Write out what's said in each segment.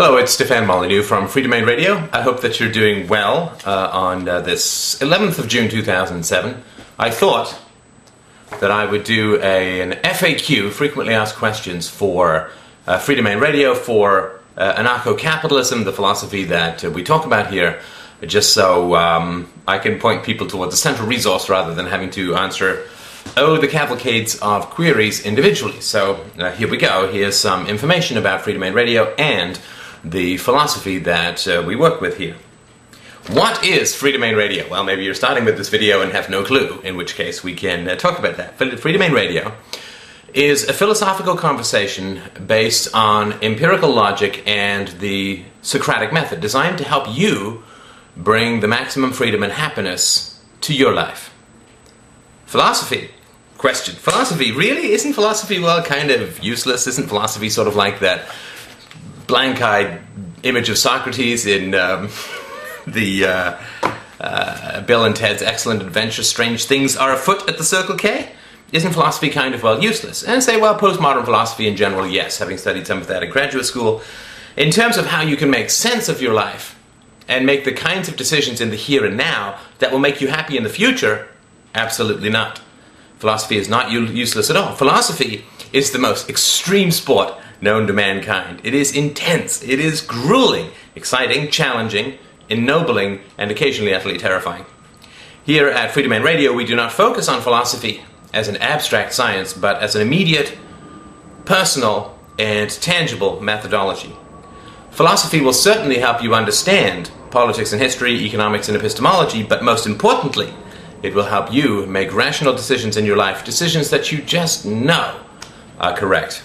Hello, it's Stefan Molyneux from Freedomain Radio. I hope that you're doing well uh, on uh, this 11th of June 2007. I thought that I would do a, an FAQ, frequently asked questions, for uh, Freedomain Radio, for uh, anarcho capitalism, the philosophy that uh, we talk about here, just so um, I can point people towards a central resource rather than having to answer oh, the cavalcades of queries individually. So uh, here we go. Here's some information about Freedomain Radio and the philosophy that uh, we work with here. What is Freedomain Radio? Well, maybe you're starting with this video and have no clue, in which case we can uh, talk about that. Freedomain Radio is a philosophical conversation based on empirical logic and the Socratic method, designed to help you bring the maximum freedom and happiness to your life. Philosophy. Question. Philosophy. Really? Isn't philosophy, well, kind of useless? Isn't philosophy sort of like that blank eyed image of Socrates in um, the uh, uh, Bill and Ted's Excellent Adventure Strange Things Are Afoot at the Circle K? Isn't philosophy kind of, well, useless? And say, well, postmodern philosophy in general, yes, having studied some of that at graduate school. In terms of how you can make sense of your life and make the kinds of decisions in the here and now that will make you happy in the future, absolutely not. Philosophy is not useless at all. Philosophy is the most extreme sport known to mankind. It is intense, it is grueling, exciting, challenging, ennobling, and occasionally utterly terrifying. Here at Freedomain Radio, we do not focus on philosophy as an abstract science, but as an immediate, personal, and tangible methodology. Philosophy will certainly help you understand politics and history, economics and epistemology, but most importantly, it will help you make rational decisions in your life, decisions that you just know are correct.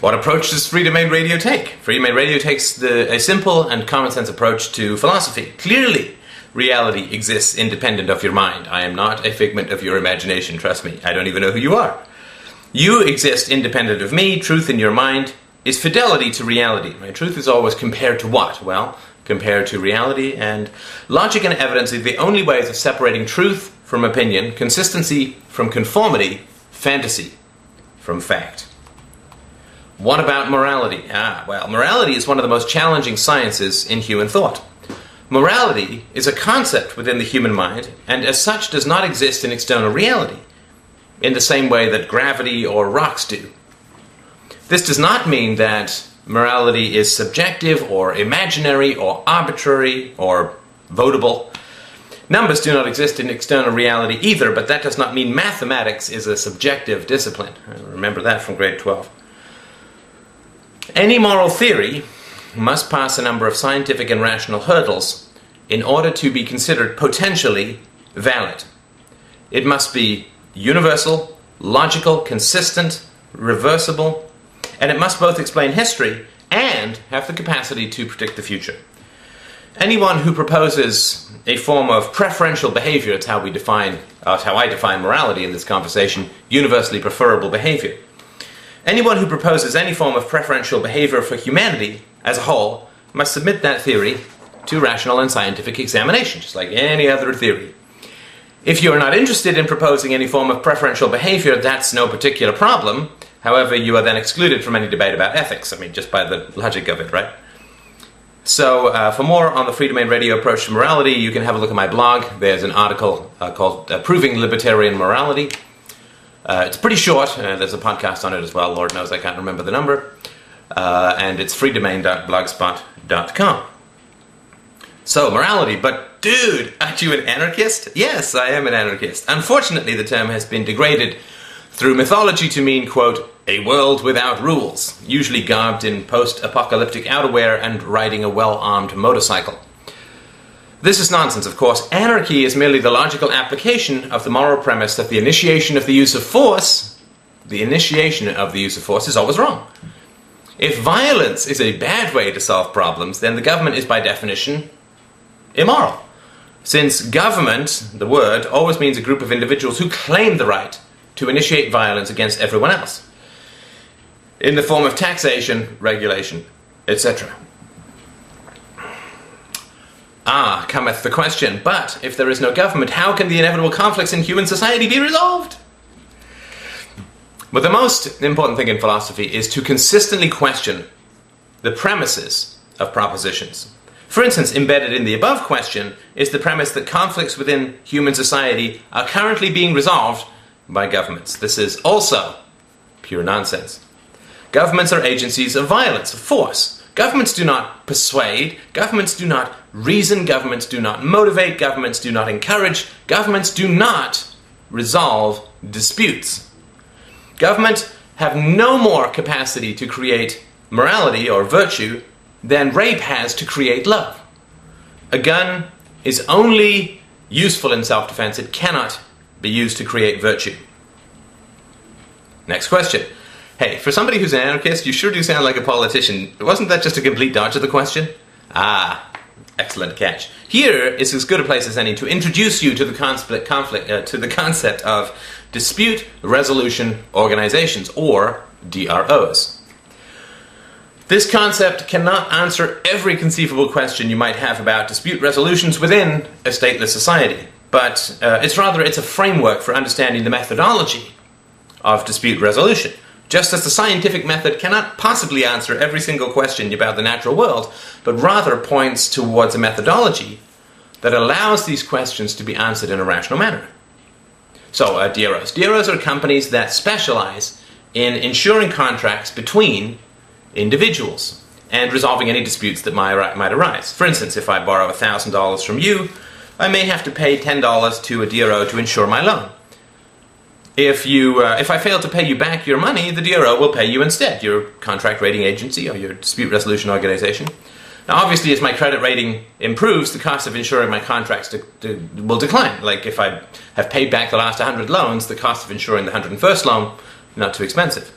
What approach does Freedomain Radio take? Freedomain Radio takes the, a simple and common sense approach to philosophy. Clearly, reality exists independent of your mind. I am not a figment of your imagination, trust me. I don't even know who you are. You exist independent of me. Truth in your mind is fidelity to reality. My truth is always compared to what? Well, compared to reality, and logic and evidence are the only ways of separating truth from opinion, consistency from conformity, fantasy from fact. What about morality? Ah, well, morality is one of the most challenging sciences in human thought. Morality is a concept within the human mind, and as such does not exist in external reality, in the same way that gravity or rocks do. This does not mean that morality is subjective or imaginary or arbitrary or votable. Numbers do not exist in external reality either, but that does not mean mathematics is a subjective discipline. Remember that from grade 12. Any moral theory must pass a number of scientific and rational hurdles in order to be considered potentially valid. It must be universal, logical, consistent, reversible, and it must both explain history and have the capacity to predict the future. Anyone who proposes a form of preferential behavior, it's how we define, uh, how I define morality in this conversation, universally preferable behavior, Anyone who proposes any form of preferential behavior for humanity as a whole must submit that theory to rational and scientific examination, just like any other theory. If you are not interested in proposing any form of preferential behavior, that's no particular problem. However, you are then excluded from any debate about ethics. I mean, just by the logic of it, right? So, uh, for more on the Freedomain Radio approach to morality, you can have a look at my blog. There's an article uh, called uh, Proving Libertarian Morality. Uh, it's pretty short. Uh, there's a podcast on it as well. Lord knows I can't remember the number. Uh, and it's freedomain.blogspot.com. So, morality. But, dude, aren't you an anarchist? Yes, I am an anarchist. Unfortunately, the term has been degraded through mythology to mean, quote, a world without rules, usually garbed in post apocalyptic outerwear and riding a well armed motorcycle. This is nonsense, of course. Anarchy is merely the logical application of the moral premise that the initiation of the use of force, the initiation of the use of force, is always wrong. If violence is a bad way to solve problems, then the government is by definition immoral. Since government, the word, always means a group of individuals who claim the right to initiate violence against everyone else in the form of taxation, regulation, etc. Ah, cometh the question, but if there is no government, how can the inevitable conflicts in human society be resolved? But the most important thing in philosophy is to consistently question the premises of propositions. For instance, embedded in the above question is the premise that conflicts within human society are currently being resolved by governments. This is also pure nonsense. Governments are agencies of violence, of force. Governments do not persuade, governments do not reason, governments do not motivate, governments do not encourage, governments do not resolve disputes. Governments have no more capacity to create morality or virtue than rape has to create love. A gun is only useful in self defense, it cannot be used to create virtue. Next question. Hey, for somebody who's an anarchist, you sure do sound like a politician. Wasn't that just a complete dodge of the question? Ah, excellent catch. Here is as good a place as any to introduce you to the conflict, conflict uh, to the concept of dispute resolution organizations, or DROs. This concept cannot answer every conceivable question you might have about dispute resolutions within a stateless society, but uh, it's rather it's a framework for understanding the methodology of dispute resolution. Just as the scientific method cannot possibly answer every single question about the natural world, but rather points towards a methodology that allows these questions to be answered in a rational manner. So, uh, DROs. DROs are companies that specialize in ensuring contracts between individuals and resolving any disputes that might, arise. For instance, if I borrow $1,000 from you, I may have to pay $10 to a DRO to insure my loan. If, you, uh, if I fail to pay you back your money, the DRO will pay you instead, your contract rating agency or your dispute resolution organization. Now, obviously, as my credit rating improves, the cost of insuring my contracts to, to, will decline. Like if I have paid back the last 100 loans, the cost of insuring the 101st loan, not too expensive.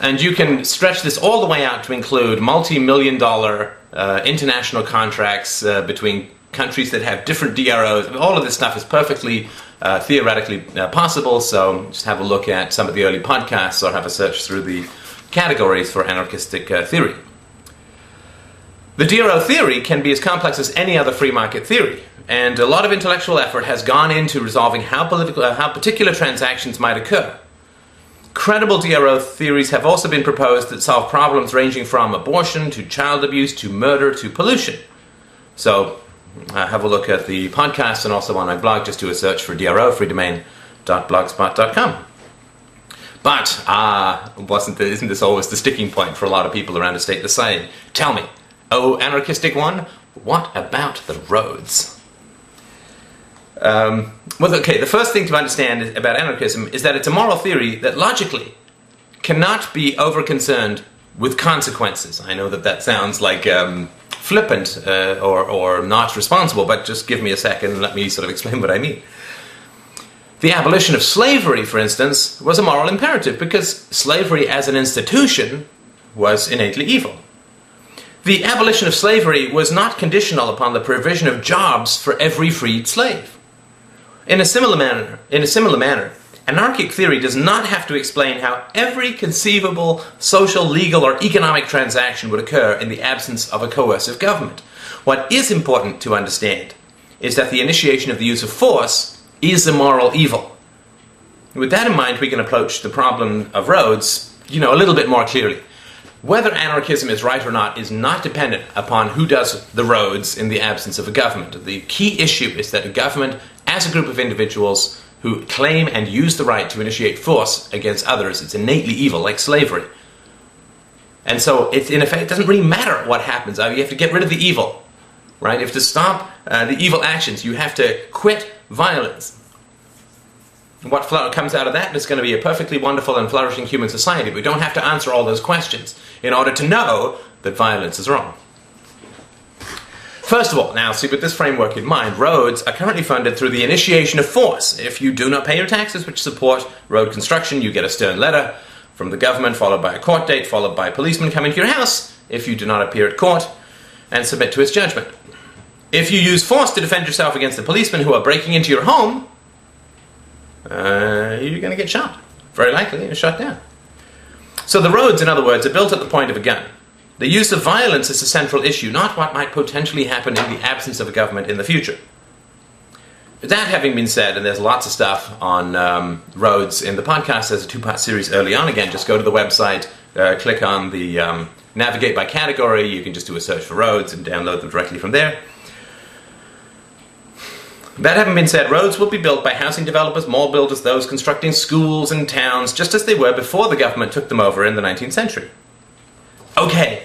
And you can stretch this all the way out to include multi million dollar uh, international contracts uh, between countries that have different DROs. All of this stuff is perfectly uh, theoretically uh, possible, so just have a look at some of the early podcasts or have a search through the categories for anarchistic uh, theory. The DRO theory can be as complex as any other free market theory, and a lot of intellectual effort has gone into resolving how, political, uh, how particular transactions might occur. Credible DRO theories have also been proposed that solve problems ranging from abortion to child abuse to murder to pollution. So, uh, have a look at the podcast and also on my blog. Just do a search for DRO, freedomain.blogspot.com. But, ah, uh, wasn't isn't this always the sticking point for a lot of people around a state society? Tell me, oh, anarchistic one, what about the roads? Um, well, okay, the first thing to understand about anarchism is that it's a moral theory that logically cannot be over concerned with consequences. I know that that sounds like um, flippant uh, or, or not responsible, but just give me a second and let me sort of explain what I mean. The abolition of slavery, for instance, was a moral imperative because slavery as an institution was innately evil. The abolition of slavery was not conditional upon the provision of jobs for every freed slave. In a similar manner, in a similar manner, anarchic theory does not have to explain how every conceivable social, legal, or economic transaction would occur in the absence of a coercive government. What is important to understand is that the initiation of the use of force is a moral evil. With that in mind, we can approach the problem of roads, you know, a little bit more clearly. Whether anarchism is right or not is not dependent upon who does the roads in the absence of a government. The key issue is that a government as a group of individuals who claim and use the right to initiate force against others. It's innately evil, like slavery. And so, it's, in effect, it doesn't really matter what happens. You have to get rid of the evil, right? You have to stop uh, the evil actions. You have to quit violence. What comes out of that is going to be a perfectly wonderful and flourishing human society. We don't have to answer all those questions in order to know that violence is wrong. First of all, now see with this framework in mind, roads are currently funded through the initiation of force. If you do not pay your taxes which support road construction, you get a stern letter from the government, followed by a court date, followed by a policeman coming to your house if you do not appear at court and submit to his judgment. If you use force to defend yourself against the policemen who are breaking into your home, uh, you're going to get shot. Very likely, you're shot down. So the roads, in other words, are built at the point of a gun. The use of violence is a central issue, not what might potentially happen in the absence of a government in the future. That having been said, and there's lots of stuff on um, roads in the podcast, there's a two part series early on. Again, just go to the website, uh, click on the um, navigate by category. You can just do a search for roads and download them directly from there. That having been said, roads will be built by housing developers, mall builders, those constructing schools and towns, just as they were before the government took them over in the 19th century. Okay,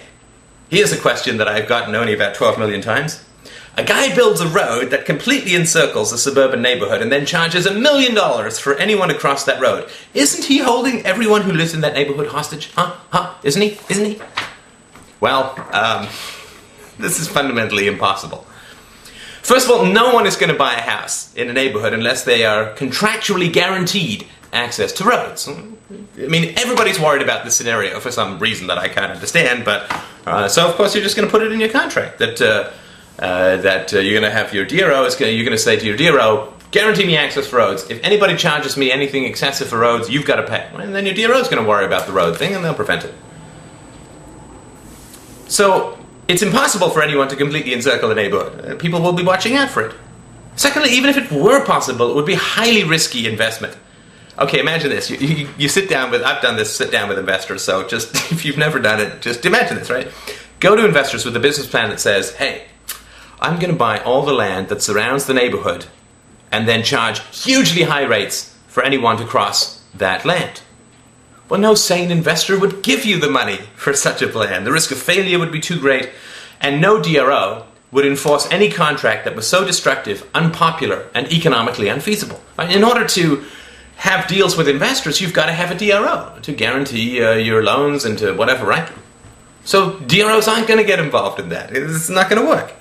here's a question that I've gotten only about 12 million times. A guy builds a road that completely encircles a suburban neighborhood and then charges a million dollars for anyone to cross that road. Isn't he holding everyone who lives in that neighborhood hostage? Huh? Huh? Isn't he? Isn't he? Well, um, this is fundamentally impossible. First of all, no one is going to buy a house in a neighborhood unless they are contractually guaranteed access to roads. I mean, everybody's worried about this scenario for some reason that I can't understand, but uh, so of course you're just going to put it in your contract that. Uh, uh, that uh, you're going to have your DRO gonna, you're going to say to your DRO, guarantee me access for roads. If anybody charges me anything excessive for roads, you've got to pay. And then your DRO is going to worry about the road thing, and they'll prevent it. So it's impossible for anyone to completely encircle the neighborhood. Uh, people will be watching out for it. Secondly, even if it were possible, it would be highly risky investment. Okay, imagine this. You, you, you, sit down with, I've done this, sit down with investors, so just, if you've never done it, just imagine this, right? Go to investors with a business plan that says, hey, I'm going to buy all the land that surrounds the neighborhood and then charge hugely high rates for anyone to cross that land. Well, no sane investor would give you the money for such a plan. The risk of failure would be too great, and no DRO would enforce any contract that was so destructive, unpopular, and economically unfeasible. In order to have deals with investors, you've got to have a DRO to guarantee uh, your loans and to whatever, right? So DROs aren't going to get involved in that. It's not going to work.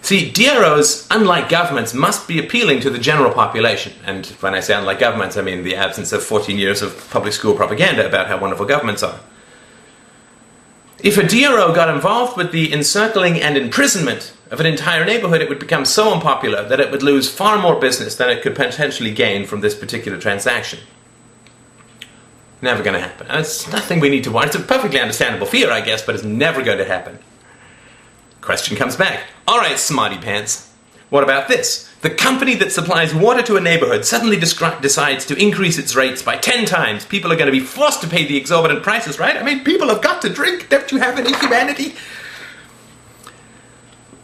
See, DROs, unlike governments, must be appealing to the general population. And when I say unlike governments, I mean the absence of 14 years of public school propaganda about how wonderful governments are. If a DRO got involved with the encircling and imprisonment of an entire neighborhood, it would become so unpopular that it would lose far more business than it could potentially gain from this particular transaction. Never going to happen. It's nothing we need to worry. It's a perfectly understandable fear, I guess, but it's never going to happen. Question comes back. All right, smarty pants. What about this? The company that supplies water to a neighborhood suddenly decides to increase its rates by 10 times. People are going to be forced to pay the exorbitant prices, right? I mean, people have got to drink. Don't you have any humanity?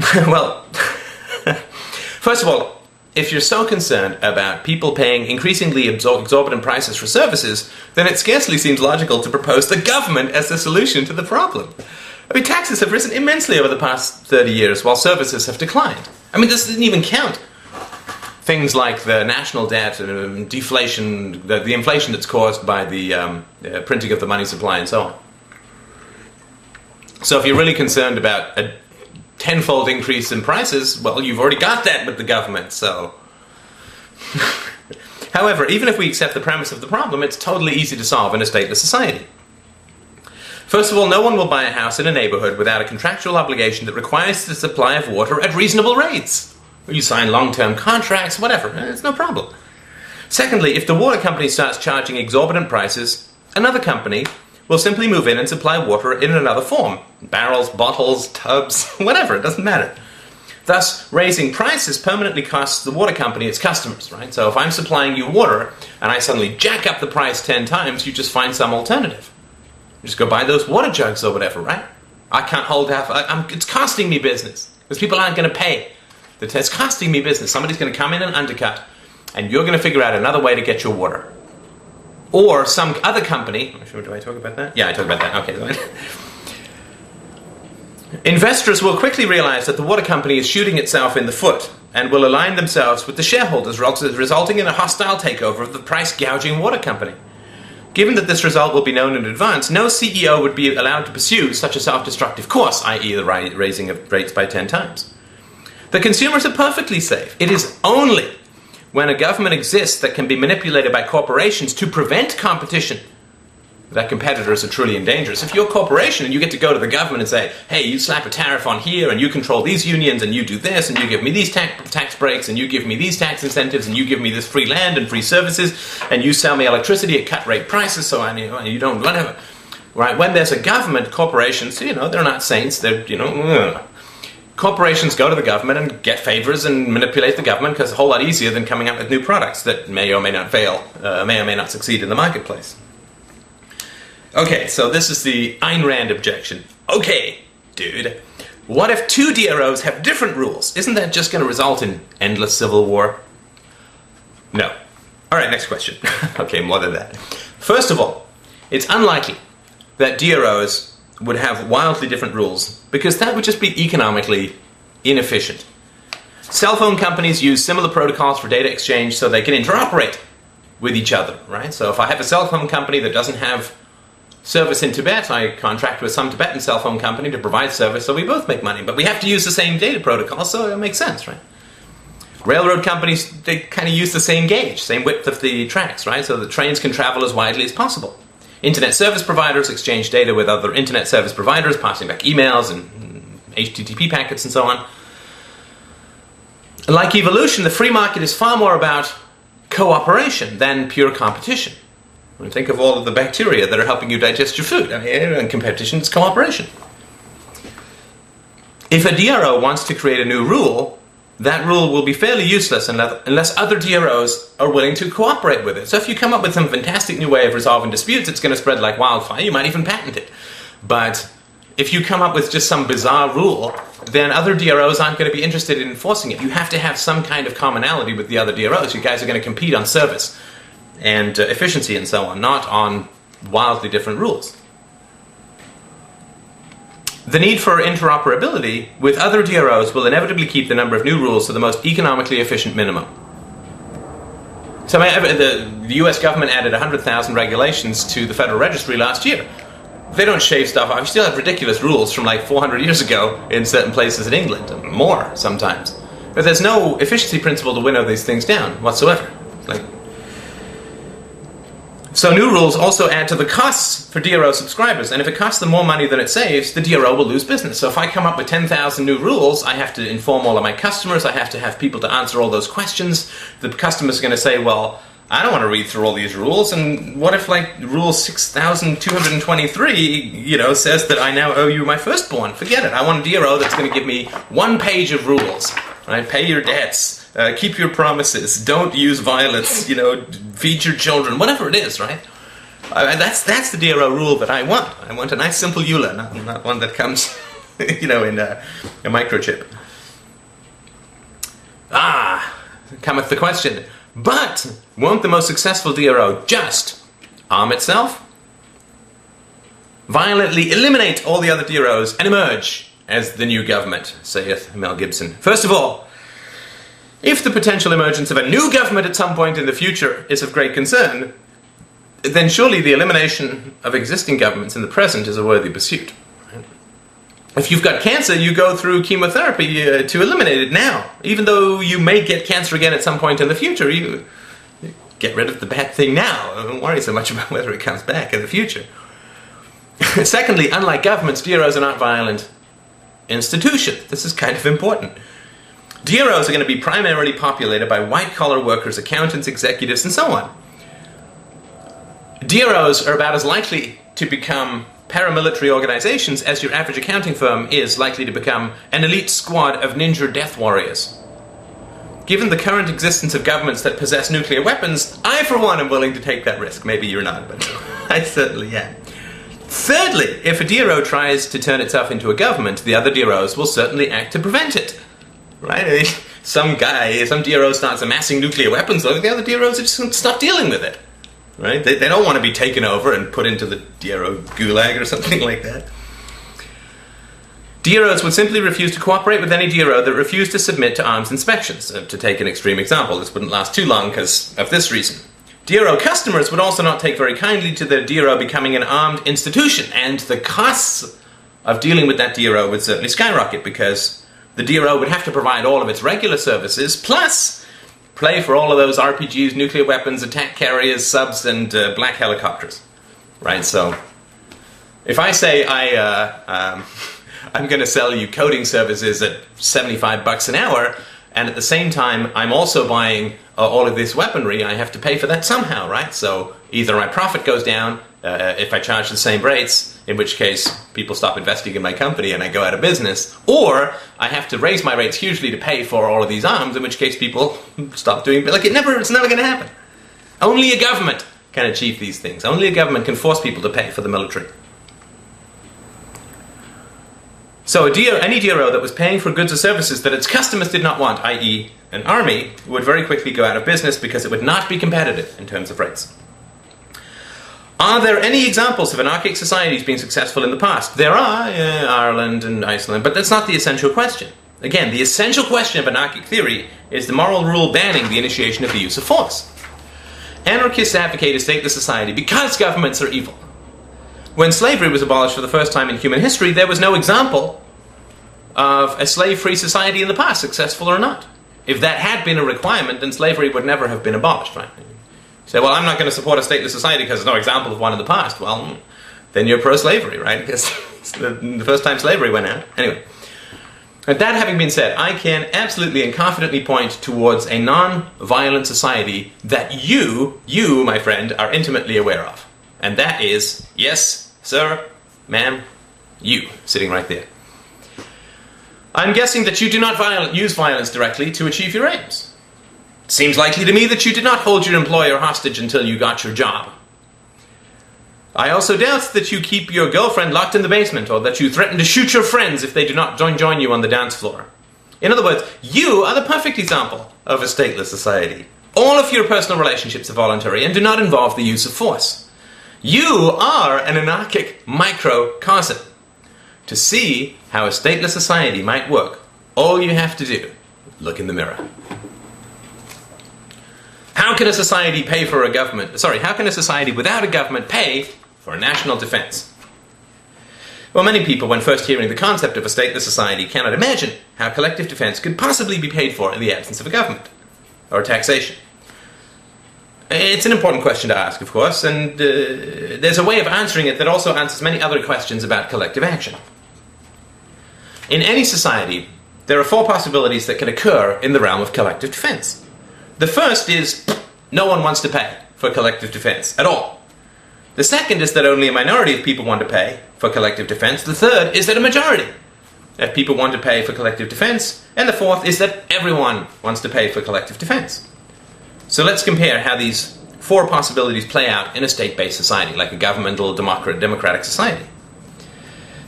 well, first of all, if you're so concerned about people paying increasingly exorbitant prices for services, then it scarcely seems logical to propose the government as the solution to the problem. I mean, taxes have risen immensely over the past 30 years while services have declined. I mean, this didn't even count things like the national debt and um, deflation, the, the, inflation that's caused by the um, uh, printing of the money supply and so on. So, if you're really concerned about a tenfold increase in prices, well, you've already got that with the government, so. However, even if we accept the premise of the problem, it's totally easy to solve in a stateless society. First of all, no one will buy a house in a neighborhood without a contractual obligation that requires the supply of water at reasonable rates. You sign long term contracts, whatever, it's no problem. Secondly, if the water company starts charging exorbitant prices, another company will simply move in and supply water in another form barrels, bottles, tubs, whatever, it doesn't matter. Thus, raising prices permanently costs the water company its customers, right? So if I'm supplying you water and I suddenly jack up the price 10 times, you just find some alternative. You just go buy those water jugs or whatever, right? I can't hold half. I, it's costing me business because people aren't going to pay. It's costing me business. Somebody's going to come in and undercut, and you're going to figure out another way to get your water. Or some other company. Sure, do I talk about that? Yeah, I talk about that. Okay. Investors will quickly realize that the water company is shooting itself in the foot and will align themselves with the shareholders, resulting in a hostile takeover of the price gouging water company. Given that this result will be known in advance, no CEO would be allowed to pursue such a self destructive course, i.e., the raising of rates by 10 times. The consumers are perfectly safe. It is only when a government exists that can be manipulated by corporations to prevent competition that competitors are truly in danger. If you're a corporation and you get to go to the government and say, hey, you slap a tariff on here and you control these unions and you do this and you give me these tax, tax breaks and you give me these tax incentives and you give me this free land and free services and you sell me electricity at cut rate prices so I, you, you don't, whatever. Right? When there's a government, corporations, you know, they're not saints, they're, you know, ugh. Corporations go to the government and get favors and manipulate the government because it's a whole lot easier than coming up with new products that may or may not fail, uh, may or may not succeed in the marketplace. Okay, so this is the Ayn Rand objection. Okay, dude. What if two DROs have different rules? Isn't that just going to result in endless civil war? No. All right, next question. okay, more than that. First of all, it's unlikely that DROs would have wildly different rules because that would just be economically inefficient. Cell phone companies use similar protocols for data exchange so they can interoperate with each other, right? So if I have a cell phone company that doesn't have service in Tibet, I contract with some Tibetan cell phone company to provide service so we both make money. But we have to use the same data protocol, so it makes sense, right? Railroad companies, they kind of use the same gauge, same width of the tracks, right? So the trains can travel as widely as possible. Internet service providers exchange data with other internet service providers, passing back emails and mm, HTTP packets and so on. Like evolution, the free market is far more about cooperation than pure competition. think of all of the bacteria that are helping you digest your food. I mean, in competition, it's cooperation. If a DRO wants to create a new rule, that rule will be fairly useless unless other DROs are willing to cooperate with it. So if you come up with some fantastic new way of resolving disputes, it's going to spread like wildfire. You might even patent it. But if you come up with just some bizarre rule, then other DROs aren't going to be interested in enforcing it. You have to have some kind of commonality with the other DROs. You guys are going to compete on service and uh, efficiency and so on, not on wildly different rules. The need for interoperability with other DROs will inevitably keep the number of new rules to the most economically efficient minimum. So the, US government added 100,000 regulations to the Federal Registry last year. They don't shave stuff off. You still have ridiculous rules from like 400 years ago in certain places in England, and more sometimes. But there's no efficiency principle to winnow these things down whatsoever. Like, so new rules also add to the costs for DRO subscribers, and if it costs them more money than it saves, the DRO will lose business. So if I come up with 10,000 new rules, I have to inform all of my customers, I have to have people to answer all those questions. The customer's are going to say, well, I don't want to read through all these rules, and what if, like, rule 6223, you know, says that I now owe you my firstborn? Forget it. I want a DRO that's going to give me one page of rules, right? Pay your debts uh, keep your promises. Don't use violence. You know, feed your children. Whatever it is, right? Uh, that's that's the DRO rule that I want. I want a nice simple EULA, not, not one that comes, you know, in a, a microchip. Ah, cometh the question. But won't the most successful DRO just arm itself, violently eliminate all the other DROs, and emerge as the new government, saith Mel Gibson? First of all, if the potential emergence of a new government at some point in the future is of great concern, then surely the elimination of existing governments in the present is a worthy pursuit. If you've got cancer, you go through chemotherapy uh, to eliminate it now. Even though you may get cancer again at some point in the future, you get rid of the bad thing now. Don't worry so much about whether it comes back in the future. Secondly, unlike governments, DROs are not violent institutions. This is kind of important. DROs are going to be primarily populated by white collar workers, accountants, executives, and so on. DROs are about as likely to become paramilitary organizations as your average accounting firm is likely to become an elite squad of ninja death warriors. Given the current existence of governments that possess nuclear weapons, I, for one, am willing to take that risk. Maybe you're not, but I certainly am. Thirdly, if a DRO tries to turn itself into a government, the other DROs will certainly act to prevent it right? Some guy, some DRO starts amassing nuclear weapons, the other DROs are just stop dealing with it, right? They, they don't want to be taken over and put into the DRO gulag or something like that. DROs would simply refuse to cooperate with any DRO that refused to submit to arms inspections. Uh, to take an extreme example, this wouldn't last too long because of this reason. DRO customers would also not take very kindly to their DRO becoming an armed institution, and the costs of dealing with that DRO would certainly skyrocket because the DRO would have to provide all of its regular services, plus play for all of those RPGs, nuclear weapons, attack carriers, subs, and uh, black helicopters. Right? So, if I say I, uh, um, I'm going to sell you coding services at 75 bucks an hour, and at the same time I'm also buying uh, all of this weaponry, I have to pay for that somehow, right? So either my profit goes down uh, if I charge the same rates, in which case people stop investing in my company and I go out of business, or I have to raise my rates hugely to pay for all of these arms, in which case people stop doing like it never it's never going to happen. Only a government can achieve these things. Only a government can force people to pay for the military. So DO, any DRO that was paying for goods or services that its customers did not want, i.e., an army, would very quickly go out of business because it would not be competitive in terms of rates. Are there any examples of anarchic societies being successful in the past? There are, uh, Ireland and Iceland, but that's not the essential question. Again, the essential question of anarchic theory is the moral rule banning the initiation of the use of force. Anarchists advocate a stateless society because governments are evil. When slavery was abolished for the first time in human history, there was no example of a slave free society in the past, successful or not. If that had been a requirement, then slavery would never have been abolished, right? Say, well, I'm not going to support a stateless society because there's no example of one in the past. Well, hmm, then you're pro slavery, right? Because the, the first time slavery went out. Anyway. And that having been said, I can absolutely and confidently point towards a non violent society that you, you, my friend, are intimately aware of. And that is, yes, Sir, ma'am, you, sitting right there. I'm guessing that you do not viol- use violence directly to achieve your aims. Seems likely to me that you did not hold your employer hostage until you got your job. I also doubt that you keep your girlfriend locked in the basement or that you threaten to shoot your friends if they do not join, join you on the dance floor. In other words, you are the perfect example of a stateless society. All of your personal relationships are voluntary and do not involve the use of force. You are an anarchic microcosm. To see how a stateless society might work, all you have to do, look in the mirror. How can a society pay for a government? Sorry, how can a society without a government pay for a national defense? Well, many people, when first hearing the concept of a stateless society, cannot imagine how collective defense could possibly be paid for in the absence of a government or taxation. It's an important question to ask, of course, and uh, there's a way of answering it that also answers many other questions about collective action. In any society, there are four possibilities that can occur in the realm of collective defense. The first is no one wants to pay for collective defense at all. The second is that only a minority of people want to pay for collective defense. The third is that a majority of people want to pay for collective defense. And the fourth is that everyone wants to pay for collective defense. So let's compare how these four possibilities play out in a state based society, like a governmental democratic society.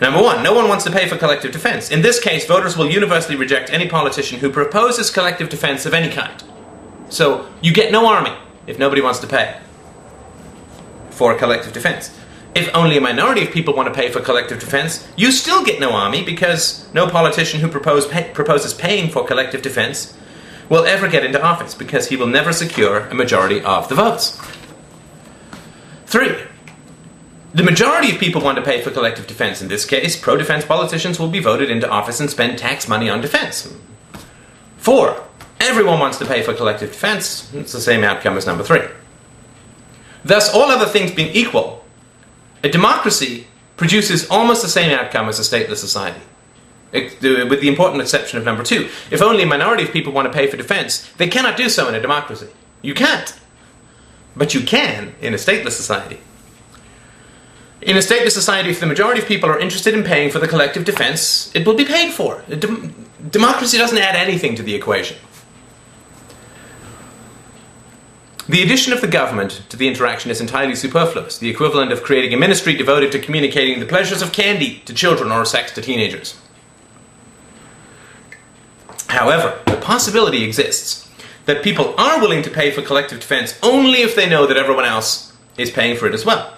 Number one, no one wants to pay for collective defense. In this case, voters will universally reject any politician who proposes collective defense of any kind. So you get no army if nobody wants to pay for collective defense. If only a minority of people want to pay for collective defense, you still get no army because no politician who propose pay, proposes paying for collective defense will ever get into office because he will never secure a majority of the votes. Three, the majority of people want to pay for collective defense. In this case, pro defense politicians will be voted into office and spend tax money on defense. Four, everyone wants to pay for collective defense. It's the same outcome as number three. Thus, all other things being equal, a democracy produces almost the same outcome as a stateless society uh, with the important exception of number two. If only a minority of people want to pay for defense, they cannot do so in a democracy. You can't. But you can in a stateless society. In a stateless society, if the majority of people are interested in paying for the collective defense, it will be paid for. Dem- democracy doesn't add anything to the equation. The addition of the government to the interaction is entirely superfluous, the equivalent of creating a ministry devoted to communicating the pleasures of candy to children or sex to teenagers. However, the possibility exists that people are willing to pay for collective defense only if they know that everyone else is paying for it as well.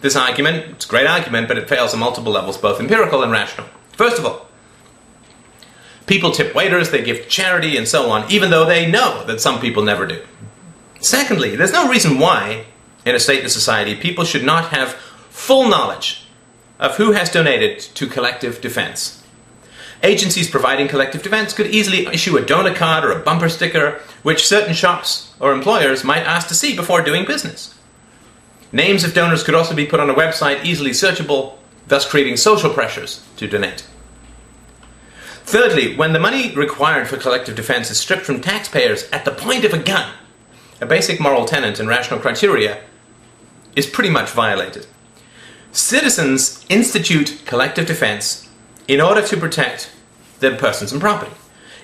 This argument, it's a great argument, but it fails on multiple levels, both empirical and rational. First of all, people tip waiters, they give charity, and so on, even though they know that some people never do. Secondly, there's no reason why, in a stateless society, people should not have full knowledge of who has donated to collective defense. Agencies providing collective defense could easily issue a donor card or a bumper sticker, which certain shops or employers might ask to see before doing business. Names of donors could also be put on a website easily searchable, thus creating social pressures to donate. Thirdly, when the money required for collective defense is stripped from taxpayers at the point of a gun, a basic moral tenet and rational criteria is pretty much violated. Citizens institute collective defense in order to protect their persons and property.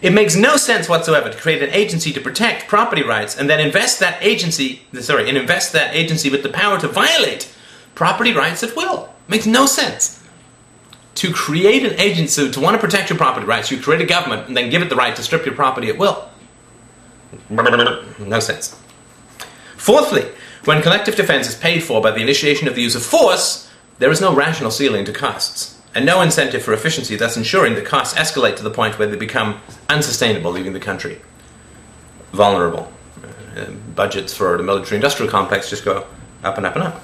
It makes no sense whatsoever to create an agency to protect property rights and then invest that agency, sorry, and invest that agency with the power to violate property rights at will. Makes no sense. To create an agency to want to protect your property rights, you create a government and then give it the right to strip your property at will. No sense. Fourthly, when collective defense is paid for by the initiation of the use of force, there is no rational ceiling to costs and no incentive for efficiency, thus ensuring that costs escalate to the point where they become unsustainable, leaving the country vulnerable. Uh, budgets for the military industrial complex just go up and up and up.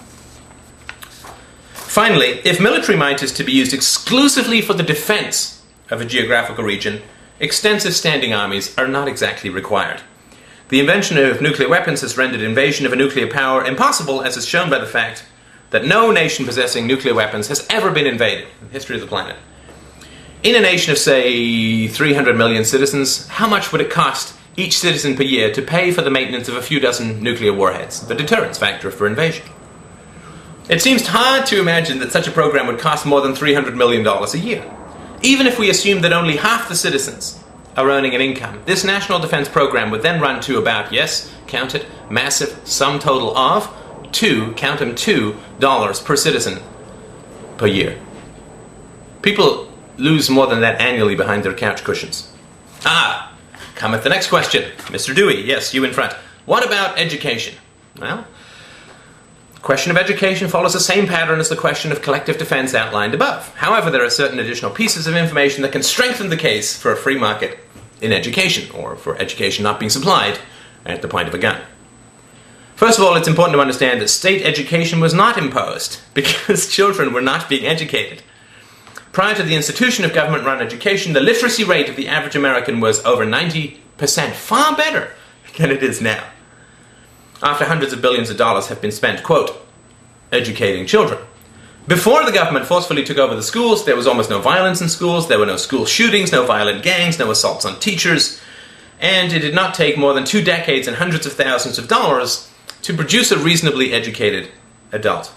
Finally, if military might is to be used exclusively for the defense of a geographical region, extensive standing armies are not exactly required. The invention of nuclear weapons has rendered invasion of a nuclear power impossible, as is shown by the fact that no nation possessing nuclear weapons has ever been invaded in the history of the planet. In a nation of, say, 300 million citizens, how much would it cost each citizen per year to pay for the maintenance of a few dozen nuclear warheads, the deterrence factor for invasion? It seems hard to imagine that such a program would cost more than $300 million a year. Even if we assume that only half the citizens are earning an income, this national defense program would then run to about, yes, count it, massive sum total of two, count them two dollars per citizen per year. People lose more than that annually behind their couch cushions. Ah, cometh the next question. Mr. Dewey, yes, you in front. What about education? Well, the question of education follows the same pattern as the question of collective defense outlined above. However, there are certain additional pieces of information that can strengthen the case for a free market in education, or for education not being supplied at the point of a gun. First of all, it's important to understand that state education was not imposed because children were not being educated. Prior to the institution of government run education, the literacy rate of the average American was over 90%, far better than it is now. After hundreds of billions of dollars have been spent, quote, educating children. Before the government forcefully took over the schools, there was almost no violence in schools, there were no school shootings, no violent gangs, no assaults on teachers, and it did not take more than two decades and hundreds of thousands of dollars to produce a reasonably educated adult.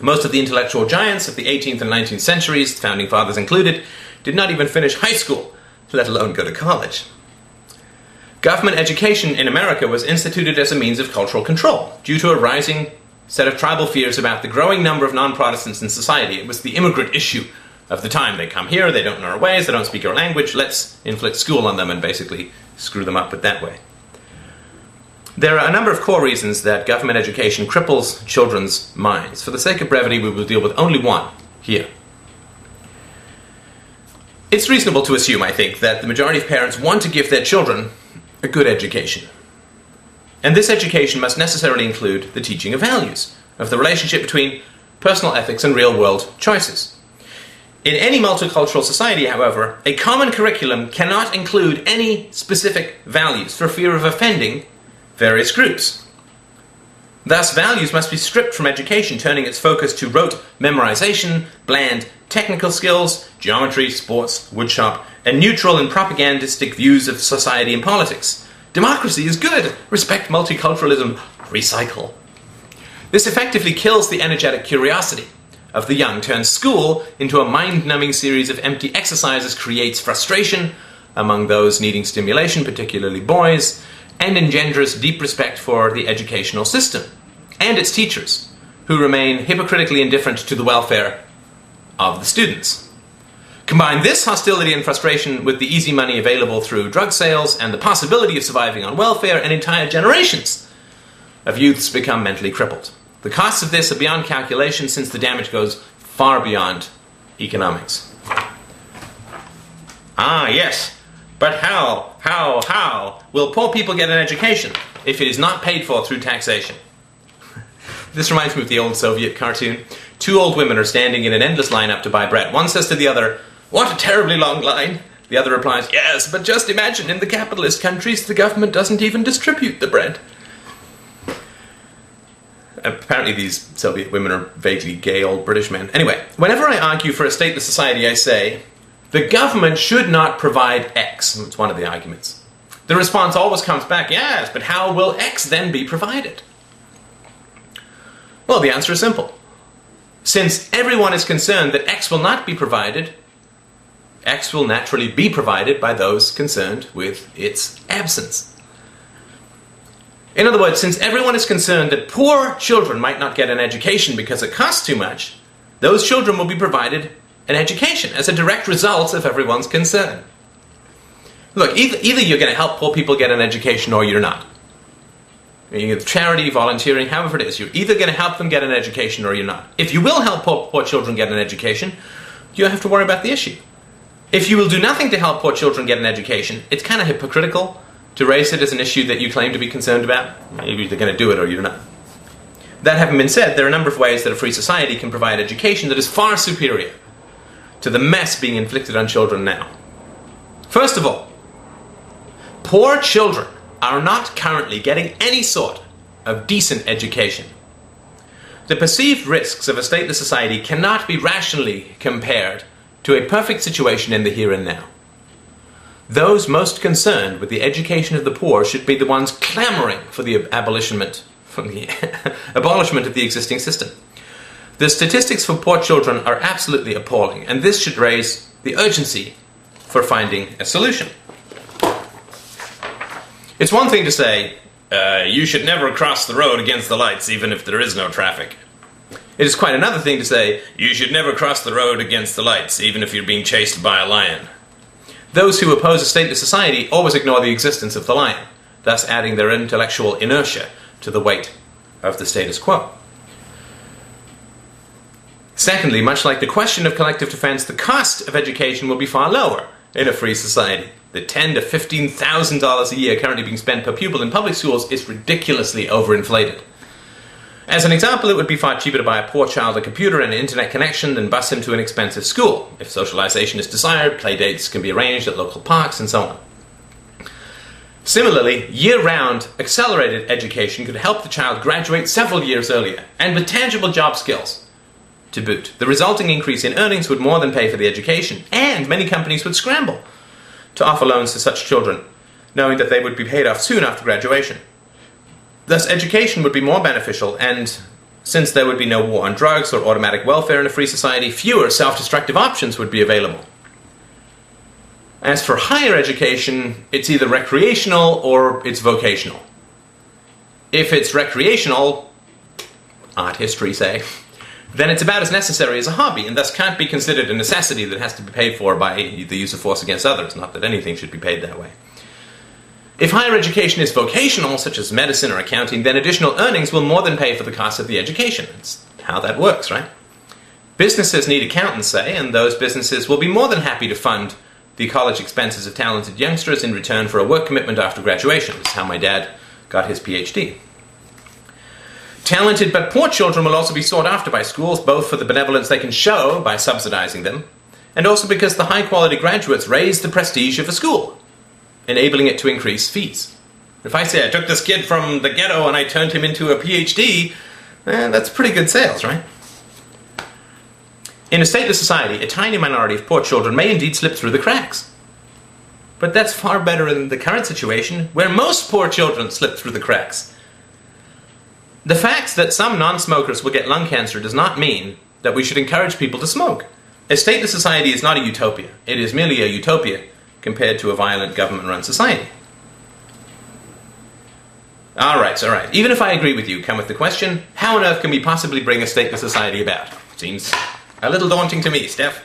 Most of the intellectual giants of the 18th and 19th centuries, founding fathers included, did not even finish high school, let alone go to college. Government education in America was instituted as a means of cultural control due to a rising set of tribal fears about the growing number of non Protestants in society. It was the immigrant issue of the time. They come here, they don't know our ways, they don't speak our language, let's inflict school on them and basically screw them up with that way. There are a number of core reasons that government education cripples children's minds. For the sake of brevity, we will deal with only one here. It's reasonable to assume, I think, that the majority of parents want to give their children a good education. And this education must necessarily include the teaching of values, of the relationship between personal ethics and real world choices. In any multicultural society, however, a common curriculum cannot include any specific values for fear of offending various groups. Thus, values must be stripped from education, turning its focus to rote memorization, bland technical skills, geometry, sports, woodshop, and neutral and propagandistic views of society and politics. Democracy is good. Respect multiculturalism. Recycle. This effectively kills the energetic curiosity of the young, turns school into a mind numbing series of empty exercises, creates frustration among those needing stimulation, particularly boys, and engenders deep respect for the educational system and its teachers, who remain hypocritically indifferent to the welfare of the students. Combine this hostility and frustration with the easy money available through drug sales and the possibility of surviving on welfare, and entire generations of youths become mentally crippled. The costs of this are beyond calculation since the damage goes far beyond economics. Ah, yes, but how, how, how will poor people get an education if it is not paid for through taxation? this reminds me of the old Soviet cartoon. Two old women are standing in an endless line up to buy bread. One says to the other, What a terribly long line! The other replies, Yes, but just imagine in the capitalist countries the government doesn't even distribute the bread. Apparently, these Soviet women are vaguely gay old British men. Anyway, whenever I argue for a stateless society, I say, the government should not provide X. It's one of the arguments. The response always comes back, yes, but how will X then be provided? Well, the answer is simple. Since everyone is concerned that X will not be provided, X will naturally be provided by those concerned with its absence. In other words, since everyone is concerned that poor children might not get an education because it costs too much, those children will be provided an education as a direct result of everyone's concern. Look, either, either you're going to help poor people get an education or you're not. You charity, volunteering, however it is, you're either going to help them get an education or you're not. If you will help poor, poor children get an education, you don't have to worry about the issue. If you will do nothing to help poor children get an education, it's kind of hypocritical to raise it as an issue that you claim to be concerned about. Maybe you're going to do it or you're not. That having been said, there are a number of ways that a free society can provide education that is far superior to the mess being inflicted on children now. First of all, poor children are not currently getting any sort of decent education. The perceived risks of a stateless society cannot be rationally compared to a perfect situation in the here and now. Those most concerned with the education of the poor should be the ones clamoring for the abolishment, for the abolishment of the existing system. The statistics for poor children are absolutely appalling, and this should raise the urgency for finding a solution. It's one thing to say, uh, you should never cross the road against the lights even if there is no traffic. It is quite another thing to say, you should never cross the road against the lights even if you're being chased by a lion. Those who oppose a stateless society always ignore the existence of the lion, thus adding their intellectual inertia to the weight of the status quo. Secondly, much like the question of collective defense, the cost of education will be far lower in a free society. The ten to fifteen thousand dollars a year currently being spent per pupil in public schools is ridiculously overinflated. As an example, it would be far cheaper to buy a poor child a computer and an internet connection than bus him to an expensive school. If socialization is desired, play dates can be arranged at local parks and so on. Similarly, year round accelerated education could help the child graduate several years earlier and with tangible job skills to boot. The resulting increase in earnings would more than pay for the education, and many companies would scramble to offer loans to such children, knowing that they would be paid off soon after graduation. Thus, education would be more beneficial, and since there would be no war on drugs or automatic welfare in a free society, fewer self destructive options would be available. As for higher education, it's either recreational or it's vocational. If it's recreational, art history say, then it's about as necessary as a hobby, and thus can't be considered a necessity that has to be paid for by the use of force against others, not that anything should be paid that way. If higher education is vocational, such as medicine or accounting, then additional earnings will more than pay for the cost of the education. That's how that works, right? Businesses need accountants, say, and those businesses will be more than happy to fund the college expenses of talented youngsters in return for a work commitment after graduation. That's how my dad got his PhD. Talented but poor children will also be sought after by schools, both for the benevolence they can show by subsidizing them, and also because the high quality graduates raise the prestige of a school enabling it to increase fees. If I say I took this kid from the ghetto and I turned him into a PhD, eh, that's pretty good sales, right? In a stateless society, a tiny minority of poor children may indeed slip through the cracks. But that's far better than the current situation, where most poor children slip through the cracks. The fact that some non smokers will get lung cancer does not mean that we should encourage people to smoke. A stateless society is not a utopia, it is merely a utopia compared to a violent government run society. Alright, alright. Even if I agree with you, come with the question how on earth can we possibly bring a stateless society about? Seems a little daunting to me, Steph.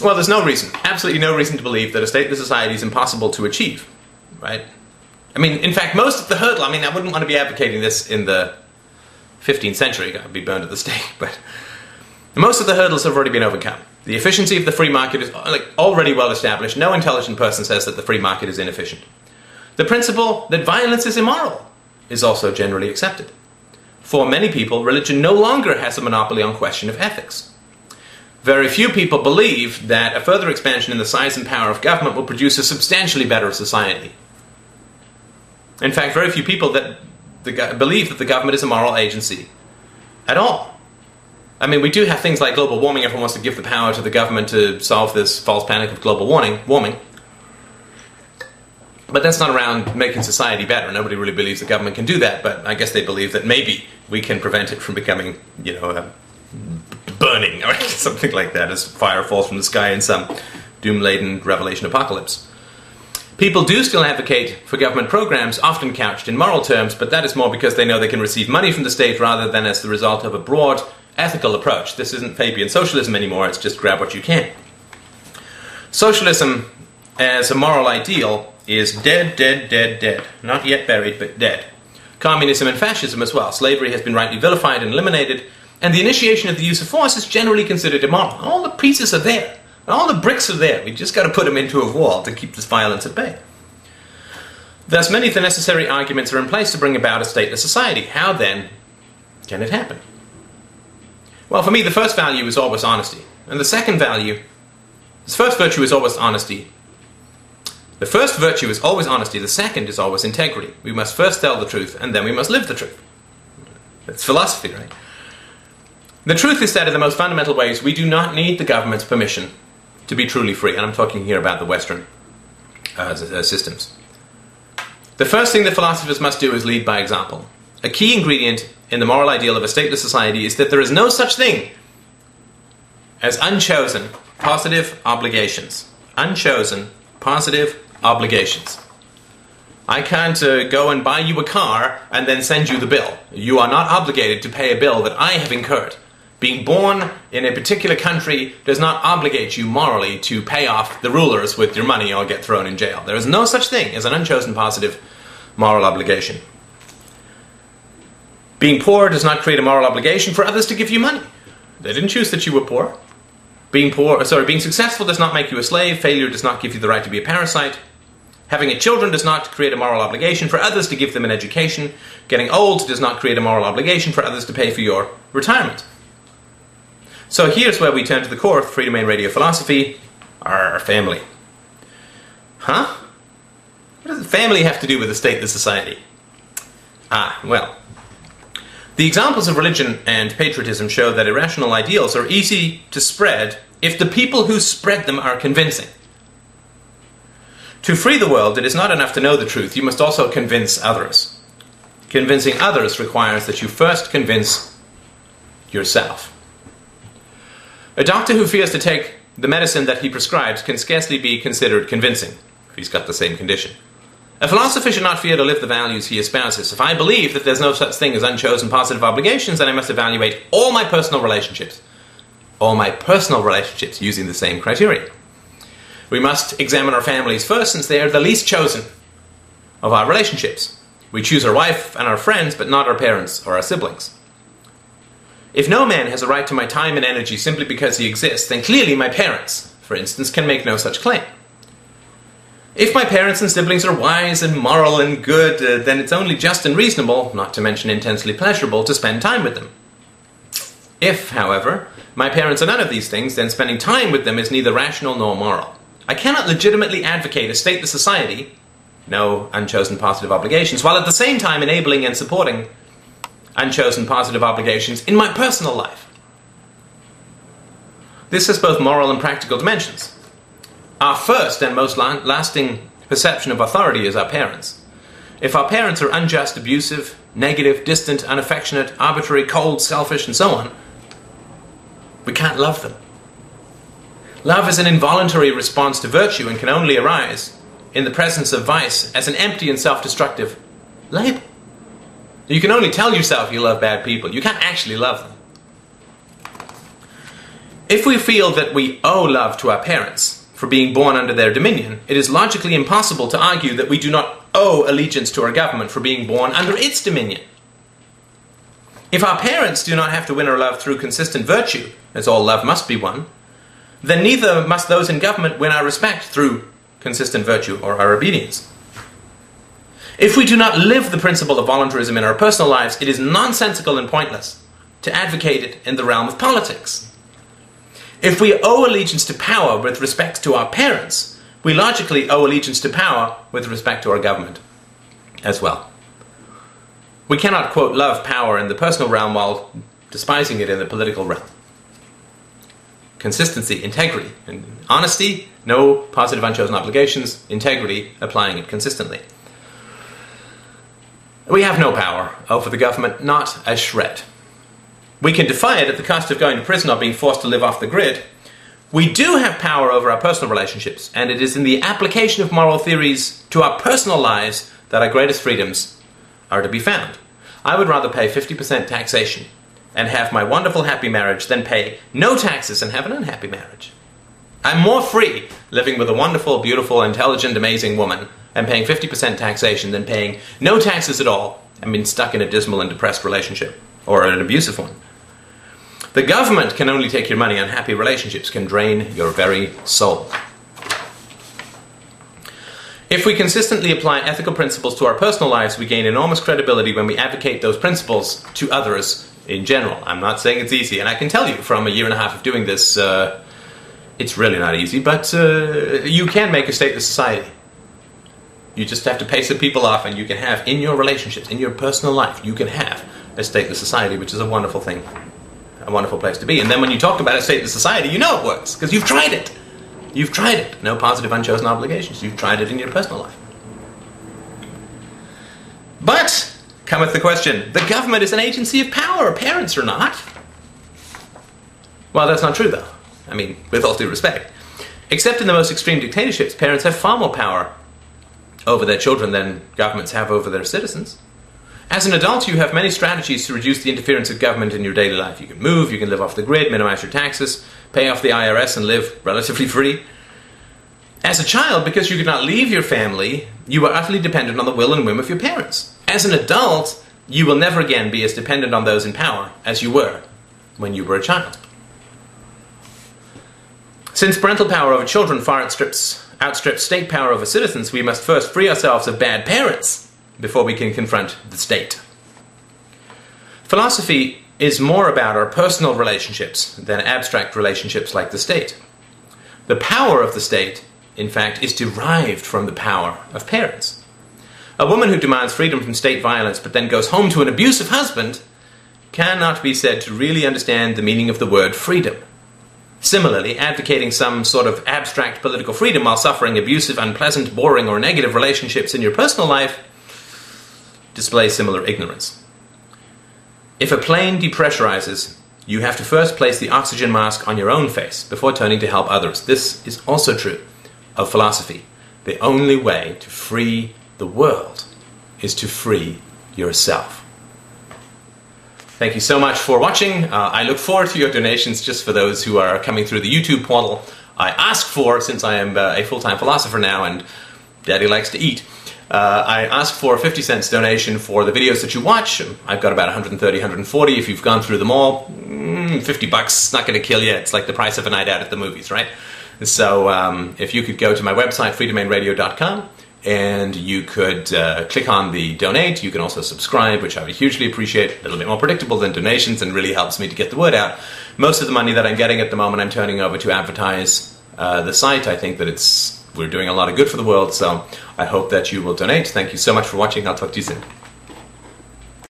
Well, there's no reason, absolutely no reason to believe that a stateless society is impossible to achieve, right? I mean, in fact, most of the hurdle, I mean, I wouldn't want to be advocating this in the 15th century, I'd be burned at the stake, but most of the hurdles have already been overcome. The efficiency of the free market is like, already well established. No intelligent person says that the free market is inefficient. The principle that violence is immoral is also generally accepted. For many people, religion no longer has a monopoly on question of ethics. Very few people believe that a further expansion in the size and power of government will produce a substantially better society. In fact, very few people that the, believe that the government is a moral agency at all. I mean, we do have things like global warming. Everyone wants to give the power to the government to solve this false panic of global warming. Warming. But that's not around making society better. Nobody really believes the government can do that. But I guess they believe that maybe we can prevent it from becoming, you know, uh, burning, or something like that, as fire falls from the sky in some doom laden revelation apocalypse. People do still advocate for government programs, often couched in moral terms, but that is more because they know they can receive money from the state rather than as the result of a broad ethical approach. This isn't Fabian socialism anymore, it's just grab what you can. Socialism as a moral ideal is dead, dead, dead, dead. Not yet buried, but dead. Communism and fascism as well. Slavery has been rightly vilified and eliminated, and the initiation of the use of force is generally considered immoral. All the pieces are there. All the bricks are there. We just got to put them into a wall to keep this violence at bay. Thus, many of the necessary arguments are in place to bring about a stateless society. How then can it happen? Well, for me, the first value is always honesty. And the second value, the first virtue is always honesty. The first virtue is always honesty. The second is always integrity. We must first tell the truth, and then we must live the truth. It's philosophy, right? The truth is that in the most fundamental ways, we do not need the government's permission to be truly free. And I'm talking here about the Western uh, uh, systems. The first thing that philosophers must do is lead by example. A key ingredient in the moral ideal of a stateless society is that there is no such thing as unchosen positive obligations. Unchosen positive obligations. I can't uh, go and buy you a car and then send you the bill. You are not obligated to pay a bill that I have incurred. Being born in a particular country does not obligate you morally to pay off the rulers with your money or get thrown in jail. There is no such thing as an unchosen positive moral obligation. Being poor does not create a moral obligation for others to give you money. They didn't choose that you were poor. Being poor, sorry, being successful does not make you a slave. Failure does not give you the right to be a parasite. Having a children does not create a moral obligation for others to give them an education. Getting old does not create a moral obligation for others to pay for your retirement. So here's where we turn to the core of Freedomain Radio philosophy our family. Huh? What does family have to do with the state, the society? Ah, well. The examples of religion and patriotism show that irrational ideals are easy to spread if the people who spread them are convincing. To free the world, it is not enough to know the truth, you must also convince others. Convincing others requires that you first convince yourself. A doctor who fears to take the medicine that he prescribes can scarcely be considered convincing if he's got the same condition. A philosopher should not fear to live the values he espouses. If I believe that there's no such thing as unchosen positive obligations, then I must evaluate all my personal relationships. All my personal relationships using the same criteria. We must examine our families first, since they are the least chosen of our relationships. We choose our wife and our friends, but not our parents or our siblings. If no man has a right to my time and energy simply because he exists, then clearly my parents, for instance, can make no such claim. If my parents and siblings are wise and moral and good, uh, then it's only just and reasonable, not to mention intensely pleasurable, to spend time with them. If, however, my parents are none of these things, then spending time with them is neither rational nor moral. I cannot legitimately advocate a state stateless society, no unchosen positive obligations, while at the same time enabling and supporting unchosen positive obligations in my personal life. This has both moral and practical dimensions. Our first and most la- lasting perception of authority is our parents. If our parents are unjust, abusive, negative, distant, unaffectionate, arbitrary, cold, selfish, and so on, we can't love them. Love is an involuntary response to virtue and can only arise in the presence of vice as an empty and self destructive label. You can only tell yourself you love bad people. You can't actually love them. If we feel that we owe love to our parents for being born under their dominion, it is logically impossible to argue that we do not owe allegiance to our government for being born under its dominion. If our parents do not have to win our love through consistent virtue, as all love must be won, then neither must those in government win our respect through consistent virtue or our obedience. If we do not live the principle of voluntarism in our personal lives, it is nonsensical and pointless to advocate it in the realm of politics. If we owe allegiance to power with respect to our parents, we logically owe allegiance to power with respect to our government as well. We cannot, quote, love power in the personal realm while despising it in the political realm. Consistency, integrity, and honesty, no positive unchosen obligations, integrity, applying it consistently. We have no power over the government, not a shred. We can defy it at the cost of going to prison or being forced to live off the grid. We do have power over our personal relationships, and it is in the application of moral theories to our personal lives that our greatest freedoms are to be found. I would rather pay 50% taxation and have my wonderful happy marriage than pay no taxes and have an unhappy marriage. I'm more free living with a wonderful, beautiful, intelligent, amazing woman and paying 50% taxation than paying no taxes at all and being stuck in a dismal and depressed relationship or an abusive one. The government can only take your money, unhappy relationships can drain your very soul. If we consistently apply ethical principles to our personal lives, we gain enormous credibility when we advocate those principles to others in general. I'm not saying it's easy, and I can tell you from a year and a half of doing this, uh, it's really not easy, but uh, you can make a state stateless society. You just have to pay some people off, and you can have, in your relationships, in your personal life, you can have a stateless society, which is a wonderful thing, a wonderful place to be. And then when you talk about it, a stateless society, you know it works, because you've tried it. You've tried it. No positive, unchosen obligations. You've tried it in your personal life. But, cometh the question the government is an agency of power, parents are not. Well, that's not true, though. I mean, with all due respect. Except in the most extreme dictatorships, parents have far more power over their children than governments have over their citizens. As an adult, you have many strategies to reduce the interference of government in your daily life. You can move, you can live off the grid, minimize your taxes, pay off the IRS, and live relatively free. As a child, because you could not leave your family, you were utterly dependent on the will and whim of your parents. As an adult, you will never again be as dependent on those in power as you were when you were a child. Since parental power over children far outstrips, outstrips state power over citizens, we must first free ourselves of bad parents before we can confront the state. Philosophy is more about our personal relationships than abstract relationships like the state. The power of the state, in fact, is derived from the power of parents. A woman who demands freedom from state violence but then goes home to an abusive husband cannot be said to really understand the meaning of the word freedom. Similarly, advocating some sort of abstract political freedom while suffering abusive, unpleasant, boring, or negative relationships in your personal life display similar ignorance. If a plane depressurizes, you have to first place the oxygen mask on your own face before turning to help others. This is also true of philosophy. The only way to free the world is to free yourself. Thank you so much for watching. Uh, I look forward to your donations just for those who are coming through the YouTube portal. I ask for, since I am uh, a full time philosopher now and daddy likes to eat. Uh, I ask for a 50 cents donation for the videos that you watch. I've got about 130, 140. If you've gone through them all, mm, 50 bucks, not going to kill you. It's like the price of a night out at the movies, right? So um, if you could go to my website, freedomainradio.com, and you could uh, click on the donate. You can also subscribe, which I would hugely appreciate. A little bit more predictable than donations and really helps me to get the word out. Most of the money that I'm getting at the moment, I'm turning over to advertise uh, the site. I think that it's we're doing a lot of good for the world, so I hope that you will donate. Thank you so much for watching. I'll talk to you soon.